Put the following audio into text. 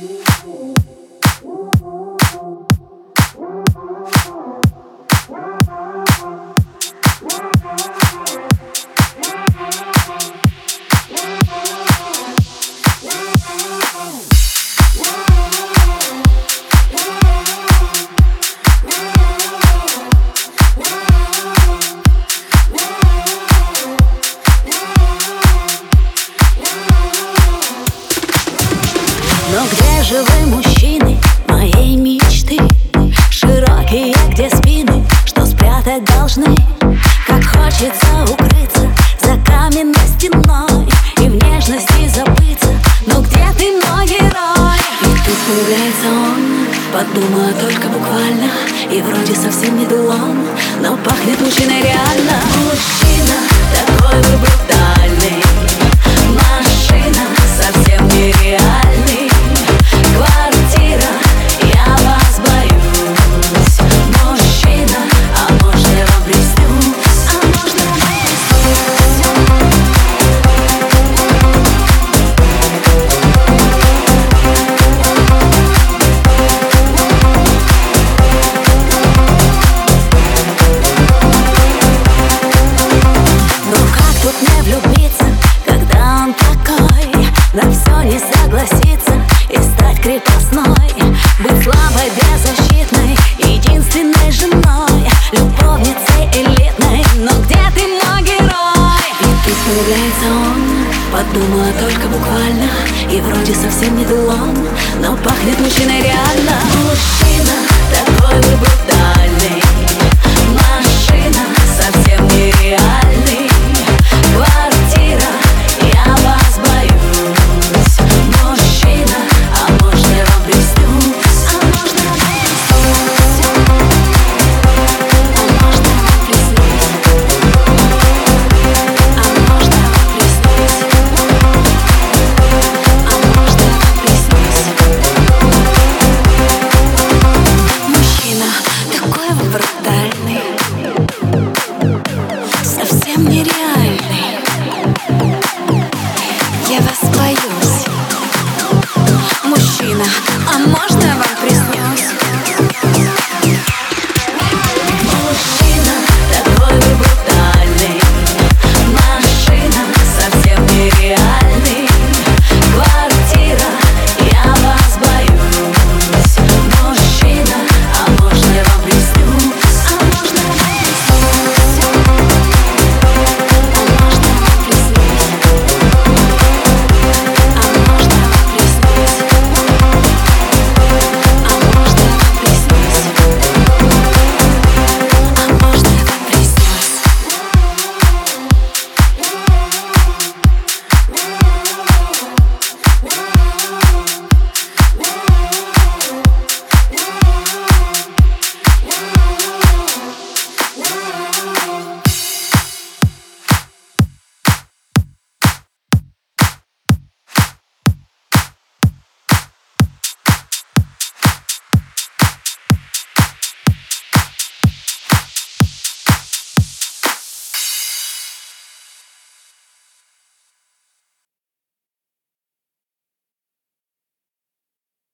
you. Где же вы, мужчины, моей мечты? Широкие, где спины, что спрятать должны. Как хочется укрыться за каменной стеной И в нежности забыться, но где ты, мой герой? И тут появляется он, подумала только буквально. И вроде совсем не дулон, но пахнет мужчиной реально. Мужчина, такой вы брутальный он, подумала только буквально И вроде совсем не дулон, но